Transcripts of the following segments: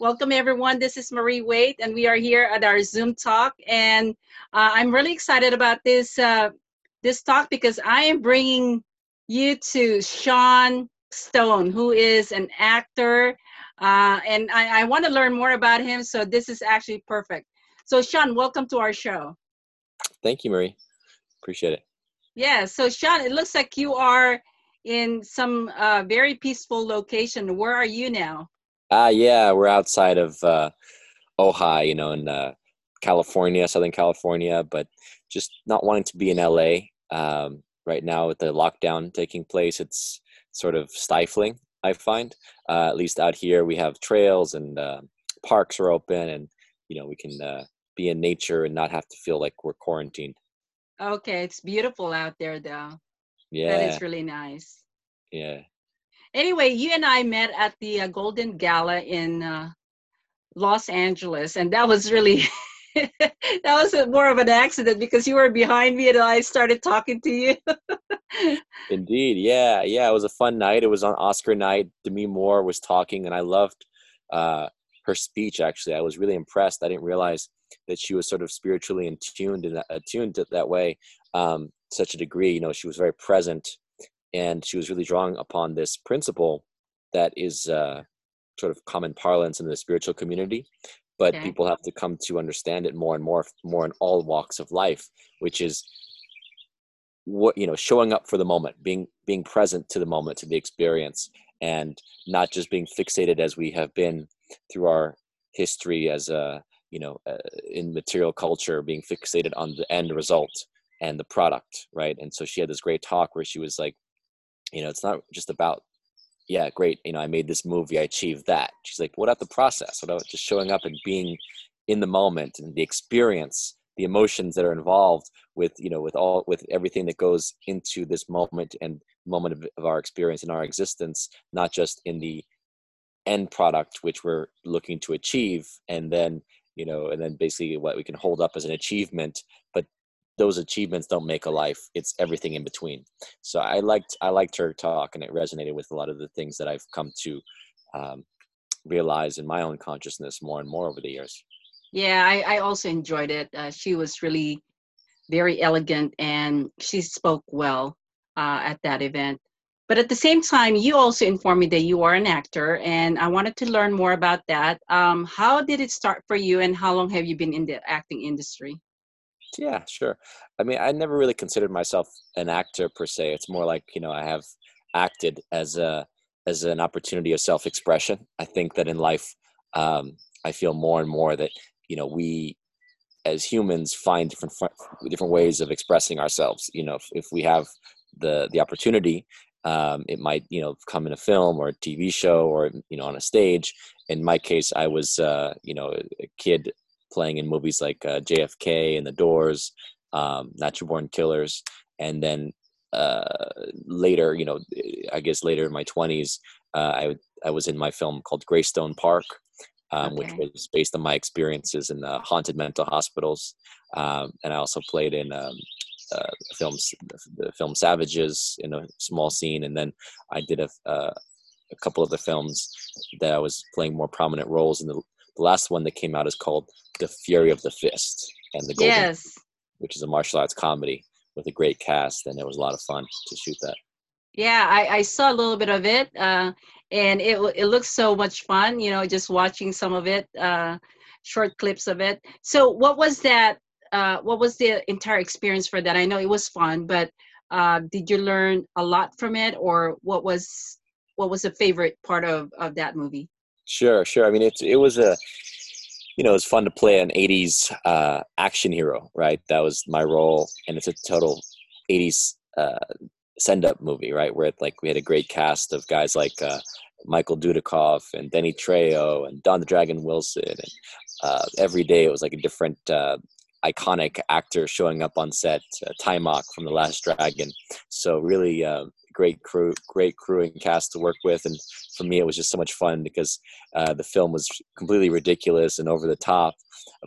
Welcome, everyone. This is Marie Wade, and we are here at our Zoom talk. And uh, I'm really excited about this uh, this talk because I am bringing you to Sean Stone, who is an actor, uh, and I, I want to learn more about him. So this is actually perfect. So, Sean, welcome to our show. Thank you, Marie. Appreciate it. Yeah. So, Sean, it looks like you are in some uh, very peaceful location. Where are you now? Ah, uh, yeah, we're outside of uh, Ojai, you know, in uh, California, Southern California, but just not wanting to be in LA um, right now with the lockdown taking place. It's sort of stifling, I find. Uh, at least out here, we have trails and uh, parks are open, and you know, we can uh, be in nature and not have to feel like we're quarantined. Okay, it's beautiful out there, though. Yeah, that is really nice. Yeah anyway, you and I met at the uh, Golden Gala in uh, Los Angeles, and that was really that was a, more of an accident because you were behind me and I started talking to you. Indeed, yeah, yeah. It was a fun night. It was on Oscar night. Demi Moore was talking, and I loved uh, her speech. Actually, I was really impressed. I didn't realize that she was sort of spiritually in and attuned that way, um, such a degree. You know, she was very present and she was really drawing upon this principle that is uh, sort of common parlance in the spiritual community but okay. people have to come to understand it more and more more in all walks of life which is what you know showing up for the moment being being present to the moment to the experience and not just being fixated as we have been through our history as a you know uh, in material culture being fixated on the end result and the product right and so she had this great talk where she was like you know it's not just about yeah great you know i made this movie i achieved that. She's like what about the process? What about just showing up and being in the moment and the experience the emotions that are involved with you know with all with everything that goes into this moment and moment of, of our experience and our existence not just in the end product which we're looking to achieve and then you know and then basically what we can hold up as an achievement but those achievements don't make a life it's everything in between. So i liked i liked her talk and it resonated with a lot of the things that i've come to um, realize in my own consciousness more and more over the years. Yeah i, I also enjoyed it. Uh, she was really very elegant and she spoke well uh, at that event. But at the same time you also informed me that you are an actor and i wanted to learn more about that. Um, how did it start for you and how long have you been in the acting industry yeah, sure. I mean, I never really considered myself an actor per se. It's more like you know I have acted as a as an opportunity of self expression. I think that in life, um, I feel more and more that you know we as humans find different different ways of expressing ourselves. You know, if, if we have the the opportunity, um, it might you know come in a film or a TV show or you know on a stage. In my case, I was uh, you know a kid playing in movies like uh, JFK and The Doors, um, Natural Born Killers, and then uh, later, you know, I guess later in my twenties, uh, I I was in my film called Greystone Park, um, okay. which was based on my experiences in uh, haunted mental hospitals, um, and I also played in um, uh, films, the film Savages in a small scene, and then I did a, uh, a couple of the films that I was playing more prominent roles in the the last one that came out is called The Fury of the Fist and the Golden, yes. which is a martial arts comedy with a great cast, and it was a lot of fun to shoot that. Yeah, I, I saw a little bit of it, uh, and it it looks so much fun. You know, just watching some of it, uh, short clips of it. So, what was that? Uh, what was the entire experience for that? I know it was fun, but uh, did you learn a lot from it, or what was what was the favorite part of of that movie? Sure, sure. I mean, it's it was a you know, it was fun to play an 80s uh, action hero, right? That was my role. And it's a total 80s uh, send up movie, right? Where it, like we had a great cast of guys like uh, Michael Dudikoff and Danny Trejo and Don the Dragon Wilson. And uh, every day it was like a different uh, iconic actor showing up on set, uh, Taimak from The Last Dragon. So really uh, great crew, great crew and cast to work with, and for me it was just so much fun because uh, the film was completely ridiculous and over the top,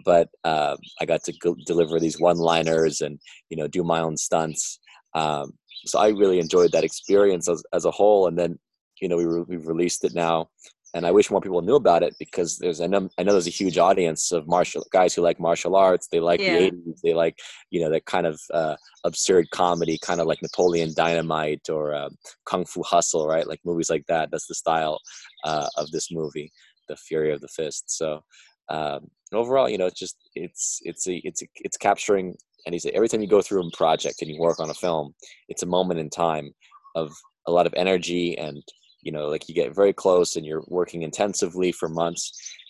but uh, I got to go- deliver these one-liners and you know do my own stunts. Um, so I really enjoyed that experience as, as a whole, and then you know we re- we've released it now and I wish more people knew about it because there's I know I know there's a huge audience of martial guys who like martial arts. They like Yeah. the '80s. They like you know that kind of uh, absurd comedy, kind of like Napoleon Dynamite or uh, Kung Fu Hustle, right? Like movies like that. That's the style uh, of this movie, The Fury of the Fist. So um, overall, you know, it's just it's it's a it's a, it's capturing. And he said every time you go through a project and you work on a film, it's a moment in time of a lot of energy and you know like you get very close and you're working intensively for months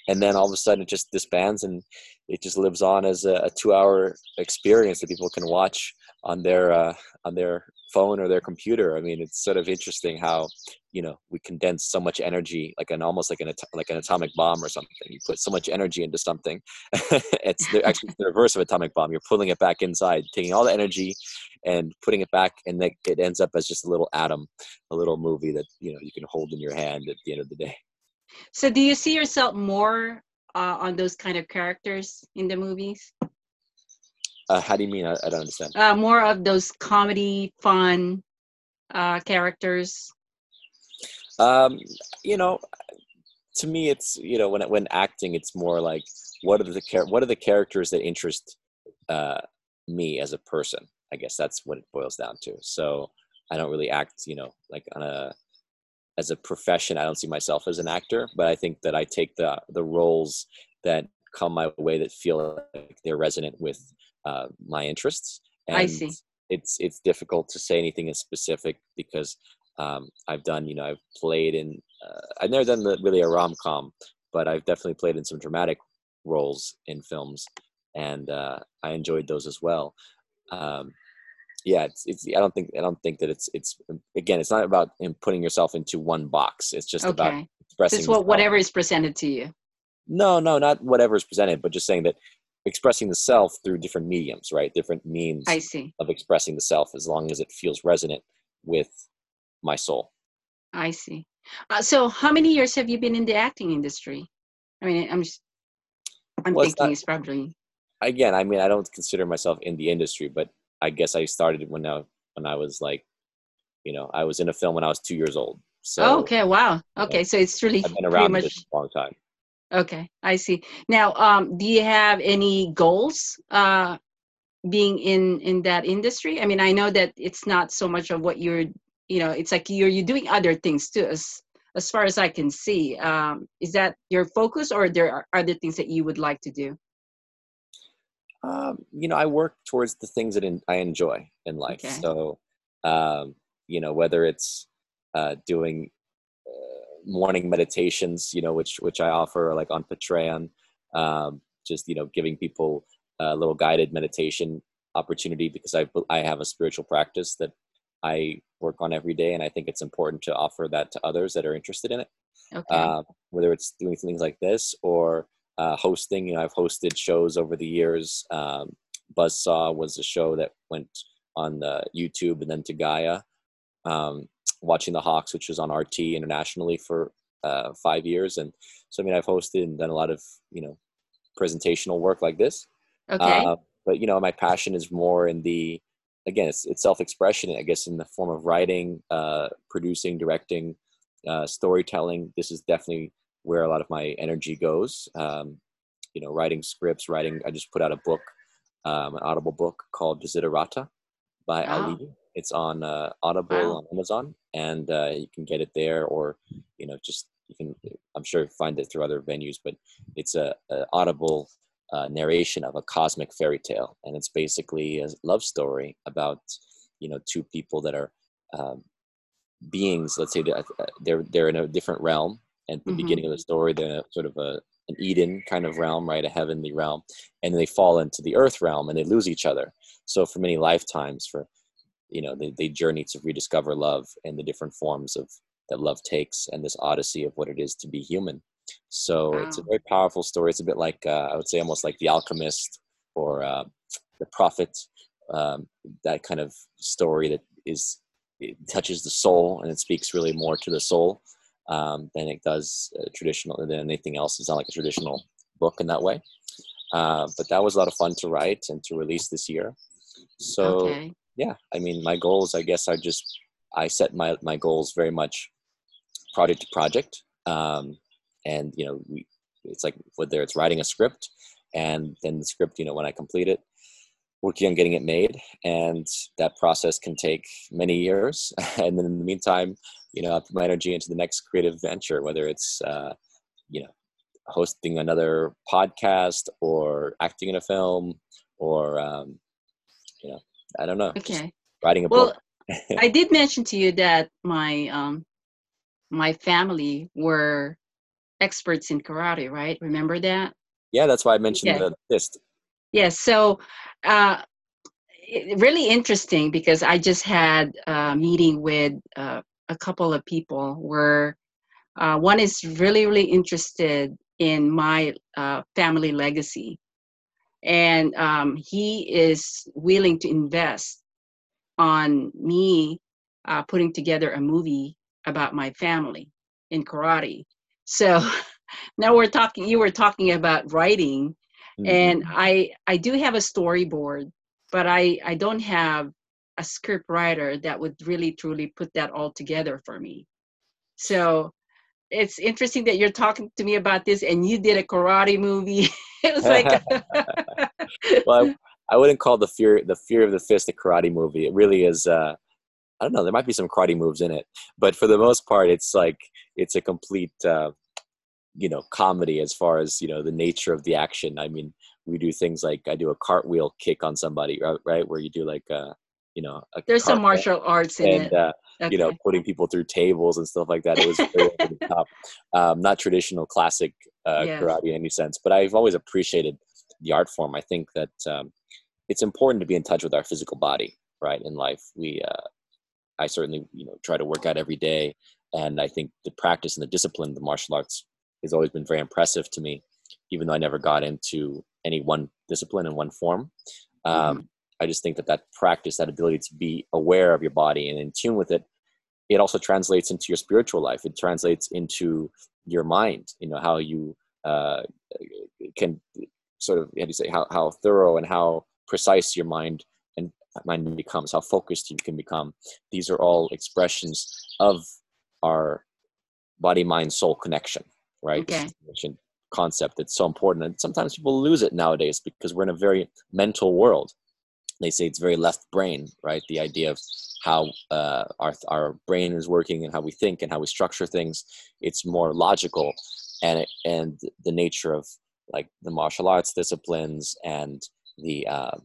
and then all of a sudden it just disbands and it just lives on as a, a two hour experience that people can watch on their uh, on their phone or their computer i mean it's sort of interesting how you know we condense so much energy like an almost like an like an atomic bomb or something. You put so much energy into something it's the, actually the reverse of atomic bomb. You're pulling it back inside taking all the energy and putting it back and then it ends up as just a little atom a little movie that you know you can hold in your hand at the end of the day. So do you see yourself more uh, on those kind of characters in the movies? Uh, how do you mean? I, I don't understand. Uh, more of those comedy, fun uh, characters. um you know to me it's you know when when acting it's more like what are the char- what are the characters that interest uh me as a person? I guess that's what it boils down to. So i don't really act you know like on a as a profession i don't see myself as an actor but i think that i take the the roles that come my way that feel like they're resonant with uh, my interests and I see. it's it's difficult to say anything in specific because um, I've done, you know, I've played in, uh, I've never done the, really a rom com, but I've definitely played in some dramatic roles in films, and uh, I enjoyed those as well. Um, yeah, it's, it's, I don't think, I don't think that it's, it's, again, it's not about in putting yourself into one box. It's just about expressing. Just what whatever is presented to you. No, no, not whatever is presented, but just saying that expressing the self through different mediums, right? Different means I see. of expressing the self, as long as it feels resonant with my soul. I see. Uh, so how many years have you been in the acting industry? I mean, I'm just, I'm Well, it's thinking not- it's probably again, I mean, I don't consider myself in the industry, but I guess I started when I when I was like, you know, I was in a film when I was two years old. So oh, okay. Wow. Okay. So it's really I've been pretty around much this a long time. Okay, I see. Now, um, do you have any goals uh, being in in that industry? I mean, I know that it's not so much of what you're, you know, it's like you're you're doing other things too. As as far as I can see, um, is that your focus, or there are other things that you would like to do? Um, you know, I work towards the things that in, I enjoy in life. Okay. So, um, you know, whether it's uh, doing morning meditations, you know, which which I offer like on Patreon, um, just you know, giving people a little guided meditation opportunity because I I have a spiritual practice that I work on every day, and I think it's important to offer that to others that are interested in it. Okay, uh, whether it's doing things like this or uh, hosting. You know, I've hosted shows over the years. Um, Buzzsaw was a show that went on the YouTube and then to Gaia. Um, watching the Hawks, which was on RT internationally for uh, five years, and so I mean, I've hosted and done a lot of you know presentational work like this. okay, Uh, but you know, my passion is more in the again, it's, it's self-expression. I guess in the form of writing, uh, producing, directing, uh, storytelling. This is definitely where a lot of my energy goes. Um, you know, writing scripts, writing. I just put out a book, um, an Audible book called Desiderata by Wow. Ali. It's on uh, Audible Wow. on Amazon, and uh, you can get it there, or you know, just you can. I'm sure find it through other venues, but it's a, a Audible uh, narration of a cosmic fairy tale, and it's basically a love story about you know two people that are um, beings. Let's say uh, they're they're in a different realm, and at the Mhm. beginning of the story, they're sort of a an Eden kind of realm, right, a heavenly realm, and they fall into the Earth realm, and they lose each other. So for many lifetimes, for you know, they, they journey to rediscover love and the different forms of that love takes, and this odyssey of what it is to be human. So it's a very powerful story. It's a bit like uh, I would say almost like The Alchemist or uh, The Prophet. Um, that kind of story that is it touches the soul and it speaks really more to the soul um, than it does uh, traditional than anything else. It's not like a traditional book in that way. Uh, but that was a lot of fun to write and to release this year. So okay, yeah, I mean, my goals, I guess, are just I set my my goals very much project to project. Um, and you know we it's like whether it's writing a script and then the script you know when i complete it working on getting it made and that process can take many years and then in the meantime you know i put my energy into the next creative venture whether it's uh, you know hosting another podcast or acting in a film or um, you know i don't know Okay. writing a Well, book I did mention to you that my um my family were experts in karate, right? Remember that? yeah that's why i mentioned Okay. the fist Yes. So, uh, it, really interesting because I just had a meeting with uh, a couple of people where uh, one is really, really interested in my uh, family legacy, and um, he is willing to invest on me uh, putting together a movie about my family in karate. So now we're talking. You were talking about writing and Mhm. i i do have a storyboard but i i don't have a script writer that would really truly put that all together for me so it's interesting that you're talking to me about this and you did a karate movie it was like well, I, I wouldn't call the fear the fear of the fist a karate movie. It really is. Uh, I don't know. There might be some karate moves in it, but for the most part, it's like it's a complete, uh, you know, comedy as far as you know the nature of the action. I mean, we do things like I do a cartwheel kick on somebody, right? right where you do like a, you know, a there's some martial arts in and it uh, you know putting people through tables and stuff like that. It was very over the top, um, not traditional classic uh, Yes. karate in any sense. But I've always appreciated the art form. I think that um, it's important to be in touch with our physical body, right? In life, we uh, I certainly you know try to work out every day, and I think the practice and the discipline, of the martial arts, has always been very impressive to me. Even though I never got into any one discipline in one form, um, I just think that that practice, that ability to be aware of your body and in tune with it, it also translates into your spiritual life. It translates into your mind. You know how you uh, can sort of how do you say how how thorough and how precise your mind and mind becomes, how focused you can become. These are all expressions of our body mind soul connection, right? Okay. Concept that's so important, and sometimes people lose it nowadays because we're in a very mental world. They say it's very left brain, right? The idea of how uh, our our brain is working and how we think and how we structure things. It's more logical, and it, and the nature of like the martial arts disciplines and the uh,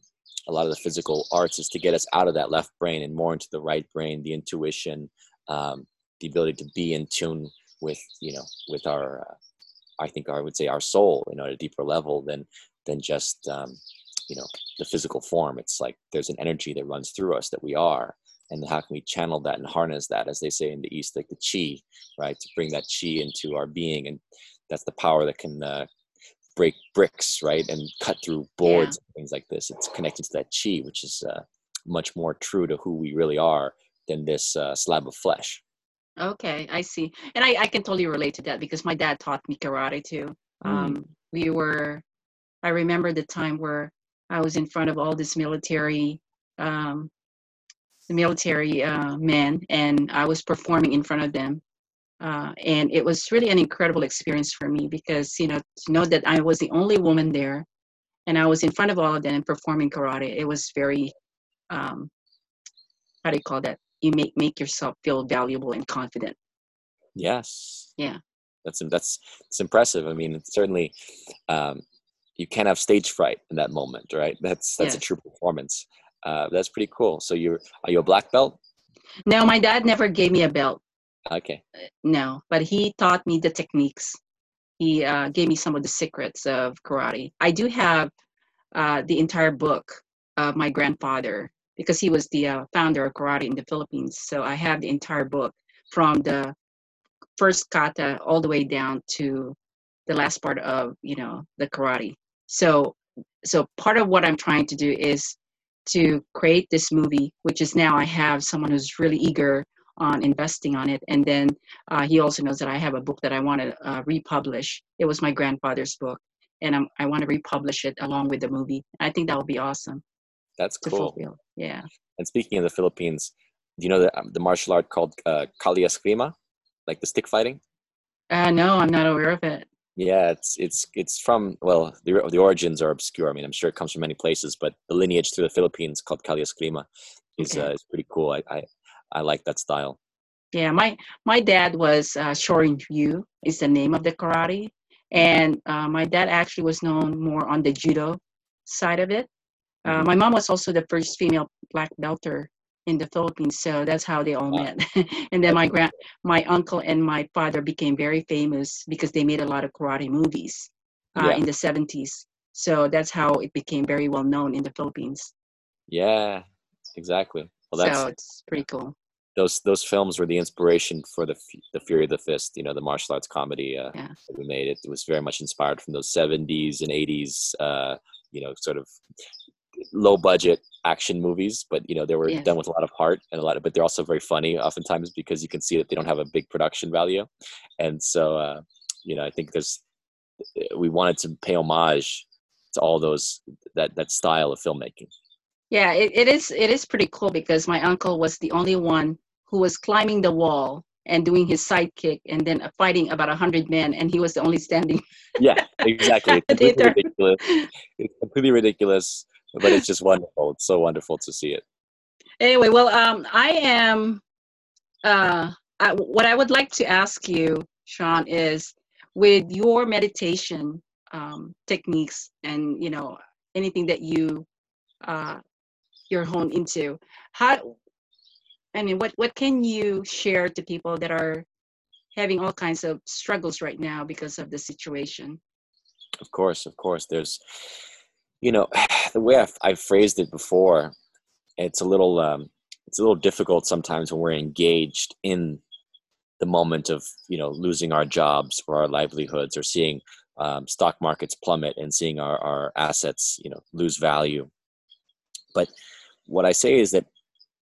a lot of the physical arts is to get us out of that left brain and more into the right brain, the intuition, um, the ability to be in tune with you know with our uh, I think I would say our soul, you know, at a deeper level than than just um, you know the physical form. It's like there's an energy that runs through us that we are, and how can we channel that and harness that, as they say in the East, like the chi, right, to bring that chi into our being, and that's the power that can uh, break bricks, right, and cut through boards and things like this. It's connected to that chi, which is uh, much more true to who we really are than this uh, slab of flesh. Okay, I see. And I, I can totally relate to that because my dad taught me karate too. Mm. Um, we were, I remember the time where I was in front of all this military, um, the military uh, men, and I was performing in front of them. Uh, and it was really an incredible experience for me because, you know, to know that I was the only woman there and I was in front of all of them and performing karate, it was very, um, how do you call that? You make, make yourself feel valuable and confident. Yes. Yeah. That's that's it's impressive. I mean, certainly um, you can't have stage fright in that moment, right? That's that's a true performance. Uh, that's pretty cool. So you're are you a black belt? No, my dad never gave me a belt. Okay. No, but he taught me the techniques. He uh, gave me some of the secrets of karate. I do have uh, the entire book of my grandfather because he was the uh, founder of karate in the Philippines. So I have the entire book from the first kata all the way down to the last part of you know the karate. So so part of what I'm trying to do is to create this movie, which is now I have someone who's really eager on investing on it. And then uh, he also knows that I have a book that I want to uh, republish. It was my grandfather's book, and I'm, I want to republish it along with the movie. I think that would be awesome That's cool. fulfill. Yeah. And speaking of the Philippines, do you know the um, the martial art called uh, Kali Eskrima, like the stick fighting? Uh, no, I'm not aware of it. Yeah, it's it's it's from well, the the origins are obscure. I mean, I'm sure it comes from many places, but the lineage through the Philippines called Kali Eskrima is Okay. uh, is pretty cool. I, I I like that style. Yeah, my my dad was uh, Shorin Ryu is the name of the karate, and uh, my dad actually was known more on the judo side of it. Uh, Mhm. my mom was also the first female black belter in the Philippines, so that's how they all met. and then my grand, my uncle and my father became very famous because they made a lot of karate movies uh, Yeah. in the 70s. So that's how it became very well known in the Philippines. Yeah, exactly. Well, that's so it's pretty cool. those those films were the inspiration for the the Fury of the Fist. You know, the martial arts comedy uh, Yeah. that we made. It, was very much inspired from those '70s and '80s. Uh, you know, sort of low budget action movies, but you know they were done with a lot of heart and a lot of. But they're also very funny, oftentimes because you can see that they don't have a big production value, and so uh, you know I think there's we wanted to pay homage to all those that that style of filmmaking. Yeah, it, it is it is pretty cool because my uncle was the only one who was climbing the wall and doing his sidekick and then uh, fighting about a hundred men and he was the only standing. Yeah, exactly. It's completely ridiculous. It's completely ridiculous, but it's just wonderful. It's so wonderful to see it. Anyway, well um I am uh I, what I would like to ask you, Sean, is with your meditation um, techniques and you know anything that you uh, you're honed into, how I mean, what what can you share to people that are having all kinds of struggles right now because of the situation? Of course, of course. There's, you know, the way I've, I've phrased it before, it's a little, um, it's a little difficult sometimes when we're engaged in the moment of, you know, losing our jobs or our livelihoods or seeing um, stock markets plummet and seeing our, our assets, you know, lose value. But what I say is that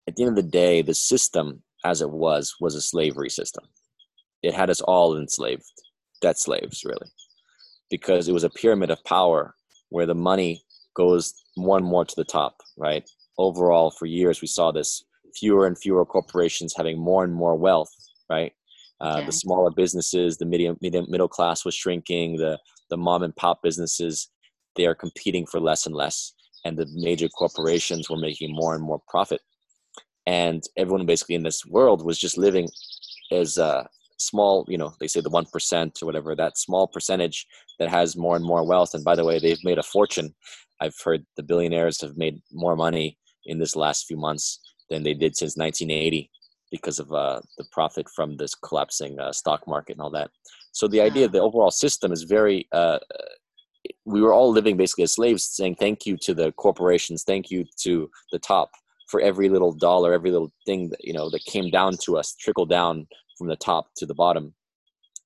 at the end of the day, the system as it was was a slavery system. It had us all enslaved, debt slaves, really, because it was a pyramid of power where the money goes more and more to the top, right? Overall, for years, we saw this fewer and fewer corporations having more and more wealth, right? Uh, Okay. The smaller businesses, the medium, medium middle class was shrinking. The the mom and pop businesses, they are competing for less and less, and the major corporations were making more and more profit. And everyone basically in this world was just living as a small, you know, they say the one percent or whatever, that small percentage that has more and more wealth. And by the way, they've made a fortune. I've heard the billionaires have made more money in this last few months than they did since 1980 because of uh, the profit from this collapsing uh, stock market and all that. So the idea, the overall system is very. Uh, we were all living basically as slaves, saying thank you to the corporations, thank you to the top for every little dollar, every little thing that you know that came down to us, trickled down from the top to the bottom,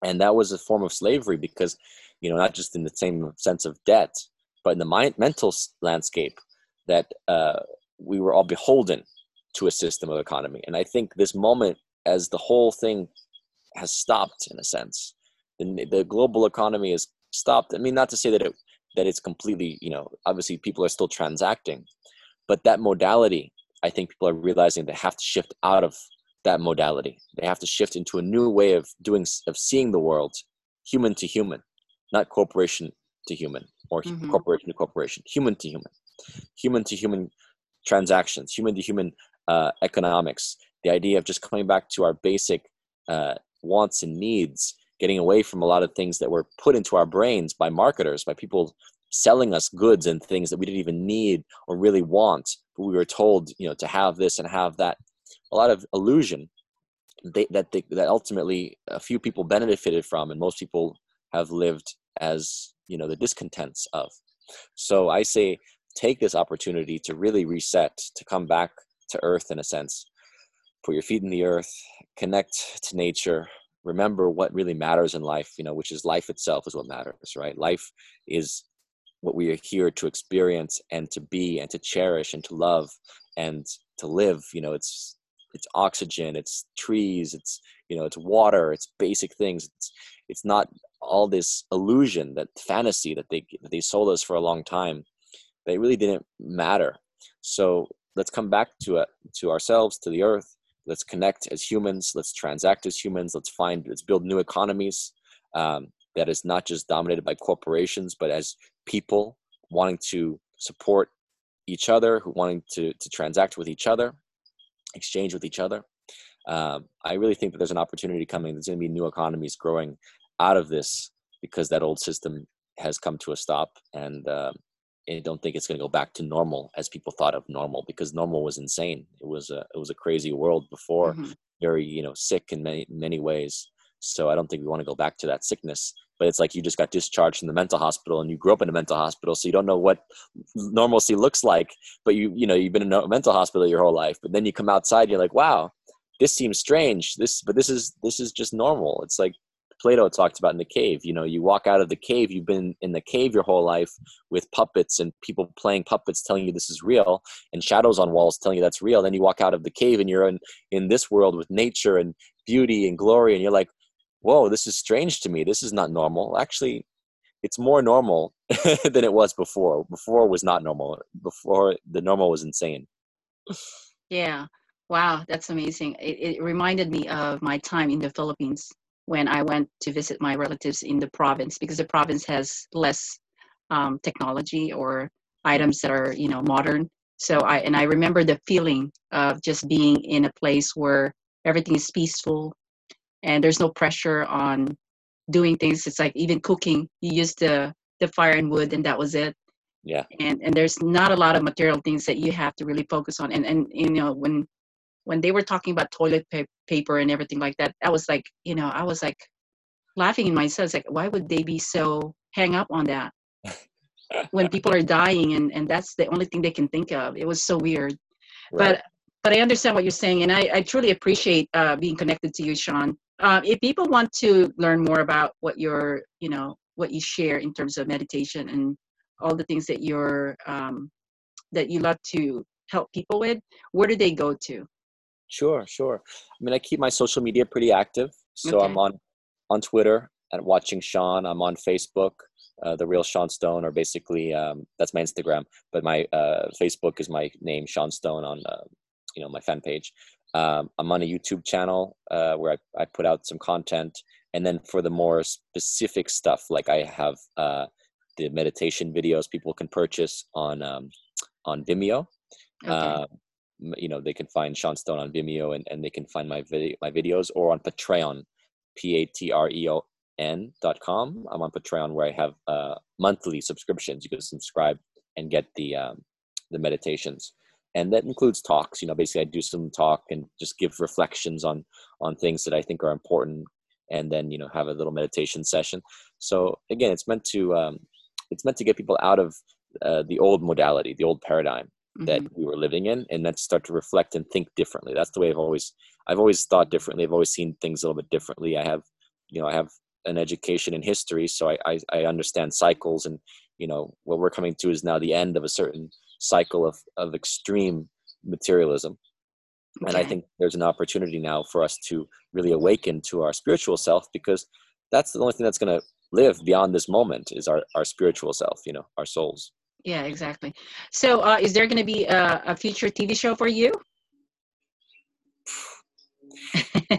and that was a form of slavery because you know not just in the same sense of debt, but in the mind, mental landscape that uh, we were all beholden to a system of economy. And I think this moment, as the whole thing has stopped in a sense, the, the global economy has stopped. I mean, not to say that it that it's completely, you know, obviously people are still transacting, but that modality, I think people are realizing they have to shift out of that modality. They have to shift into a new way of doing, of seeing the world, human to human, not corporation to human or Mhm. corporation to corporation, human to human, human to human transactions, human to human uh, economics. The idea of just coming back to our basic uh, wants and needs, getting away from a lot of things that were put into our brains by marketers, by people selling us goods and things that we didn't even need or really want, but we were told, you know, to have this and have that. A lot of illusion they, that they, that ultimately a few people benefited from, and most people have lived as you know the discontents of. So I say, take this opportunity to really reset, to come back to earth in a sense, put your feet in the earth, connect to nature, remember what really matters in life, you know, which is life itself is what matters, right? Life is what we are here to experience and to be and to cherish and to love and to live, you know, it's it's oxygen, it's trees, it's you know, it's water, it's basic things. It's it's not all this illusion, that fantasy that they that they sold us for a long time. They really didn't matter. So let's come back to it, to ourselves, to the earth. Let's connect as humans. Let's transact as humans. Let's find. Let's build new economies. um, that is not just dominated by corporations, but as people wanting to support each other, who wanting to to transact with each other, exchange with each other. Um, I really think that there's an opportunity coming. There's going to be new economies growing out of this because that old system has come to a stop, and uh, I don't think it's going to go back to normal as people thought of normal because normal was insane. It was a it was a crazy world before, mm-hmm. very you know sick in many many ways. So I don't think we want to go back to that sickness. But it's like you just got discharged from the mental hospital and you grew up in a mental hospital, so you don't know what normalcy looks like. But you you know you've been in a mental hospital your whole life, but then you come outside, you're like, wow, this seems strange. This but this is this is just normal. It's like Plato talked about in the cave. You know, you walk out of the cave, you've been in the cave your whole life with puppets and people playing puppets telling you this is real and shadows on walls telling you that's real. Then you walk out of the cave and you're in, in this world with nature and beauty and glory and you're like, whoa, this is strange to me. This is not normal. Actually, it's more normal than it was before. Before was not normal. Before the normal was insane. Yeah. Wow, that's amazing. It, it reminded me of my time in the Philippines when I went to visit my relatives in the province because the province has less um, technology or items that are you know modern. So I and I remember the feeling of just being in a place where everything is peaceful and there's no pressure on doing things. It's like even cooking, you use the the fire and wood and that was it. Yeah. And and there's not a lot of material things that you have to really focus on. And and you know when when they were talking about toilet pa- paper and everything like that, I was like, you know, I was like laughing in myself. Like, why would they be so hang up on that when people are dying and and that's the only thing they can think of? It was so weird. Right. But but I understand what you're saying, and I, I truly appreciate uh, being connected to you, Sean. Um, if people want to learn more about what you're, you know, what you share in terms of meditation and all the things that you're um, that you love to help people with, where do they go to? Sure, sure. I mean, I keep my social media pretty active. So okay. I'm on on Twitter at Watching Sean. I'm on Facebook, uh, the real Sean Stone, or basically um, that's my Instagram. But my uh, Facebook is my name, Sean Stone, on uh, you know my fan page. Um, I'm on a YouTube channel uh, where I, I put out some content, and then for the more specific stuff, like I have uh, the meditation videos people can purchase on um, on Vimeo. Okay. Uh, you know they can find Sean Stone on Vimeo and, and they can find my video my videos or on Patreon, p a t r e o n dot com. I'm on Patreon where I have uh, monthly subscriptions. You can subscribe and get the um, the meditations, and that includes talks. You know, basically I do some talk and just give reflections on on things that I think are important, and then you know have a little meditation session. So again, it's meant to um, it's meant to get people out of uh, the old modality, the old paradigm, that mm-hmm. we were living in and then start to reflect and think differently that's the way i've always i've always thought differently i've always seen things a little bit differently i have you know i have an education in history so i i, I understand cycles and you know what we're coming to is now the end of a certain cycle of of extreme materialism. Okay. and i think there's an opportunity now for us to really awaken to our spiritual self because that's the only thing that's going to live beyond this moment is our our spiritual self you know our souls. Yeah exactly. So uh, is there going to be a, a, future tv show for you?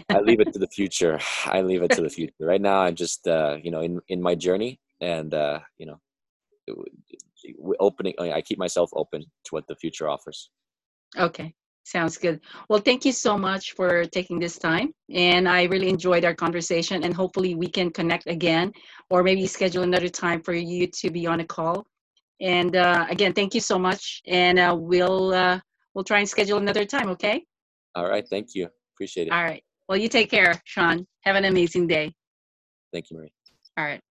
I leave it to the future. I leave it to the future. Right now i'm just uh, you know in, in my journey and uh, you know opening i keep myself open to what the future offers okay sounds good well thank you so much for taking this time and i really enjoyed our conversation and hopefully we can connect again or maybe schedule another time for you to be on a call and uh, again, thank you so much. And uh, we'll uh, we'll try and schedule another time. Okay. All right. Thank you. Appreciate it. All right. Well, you take care, Sean. Have an amazing day. Thank you, Marie. All right.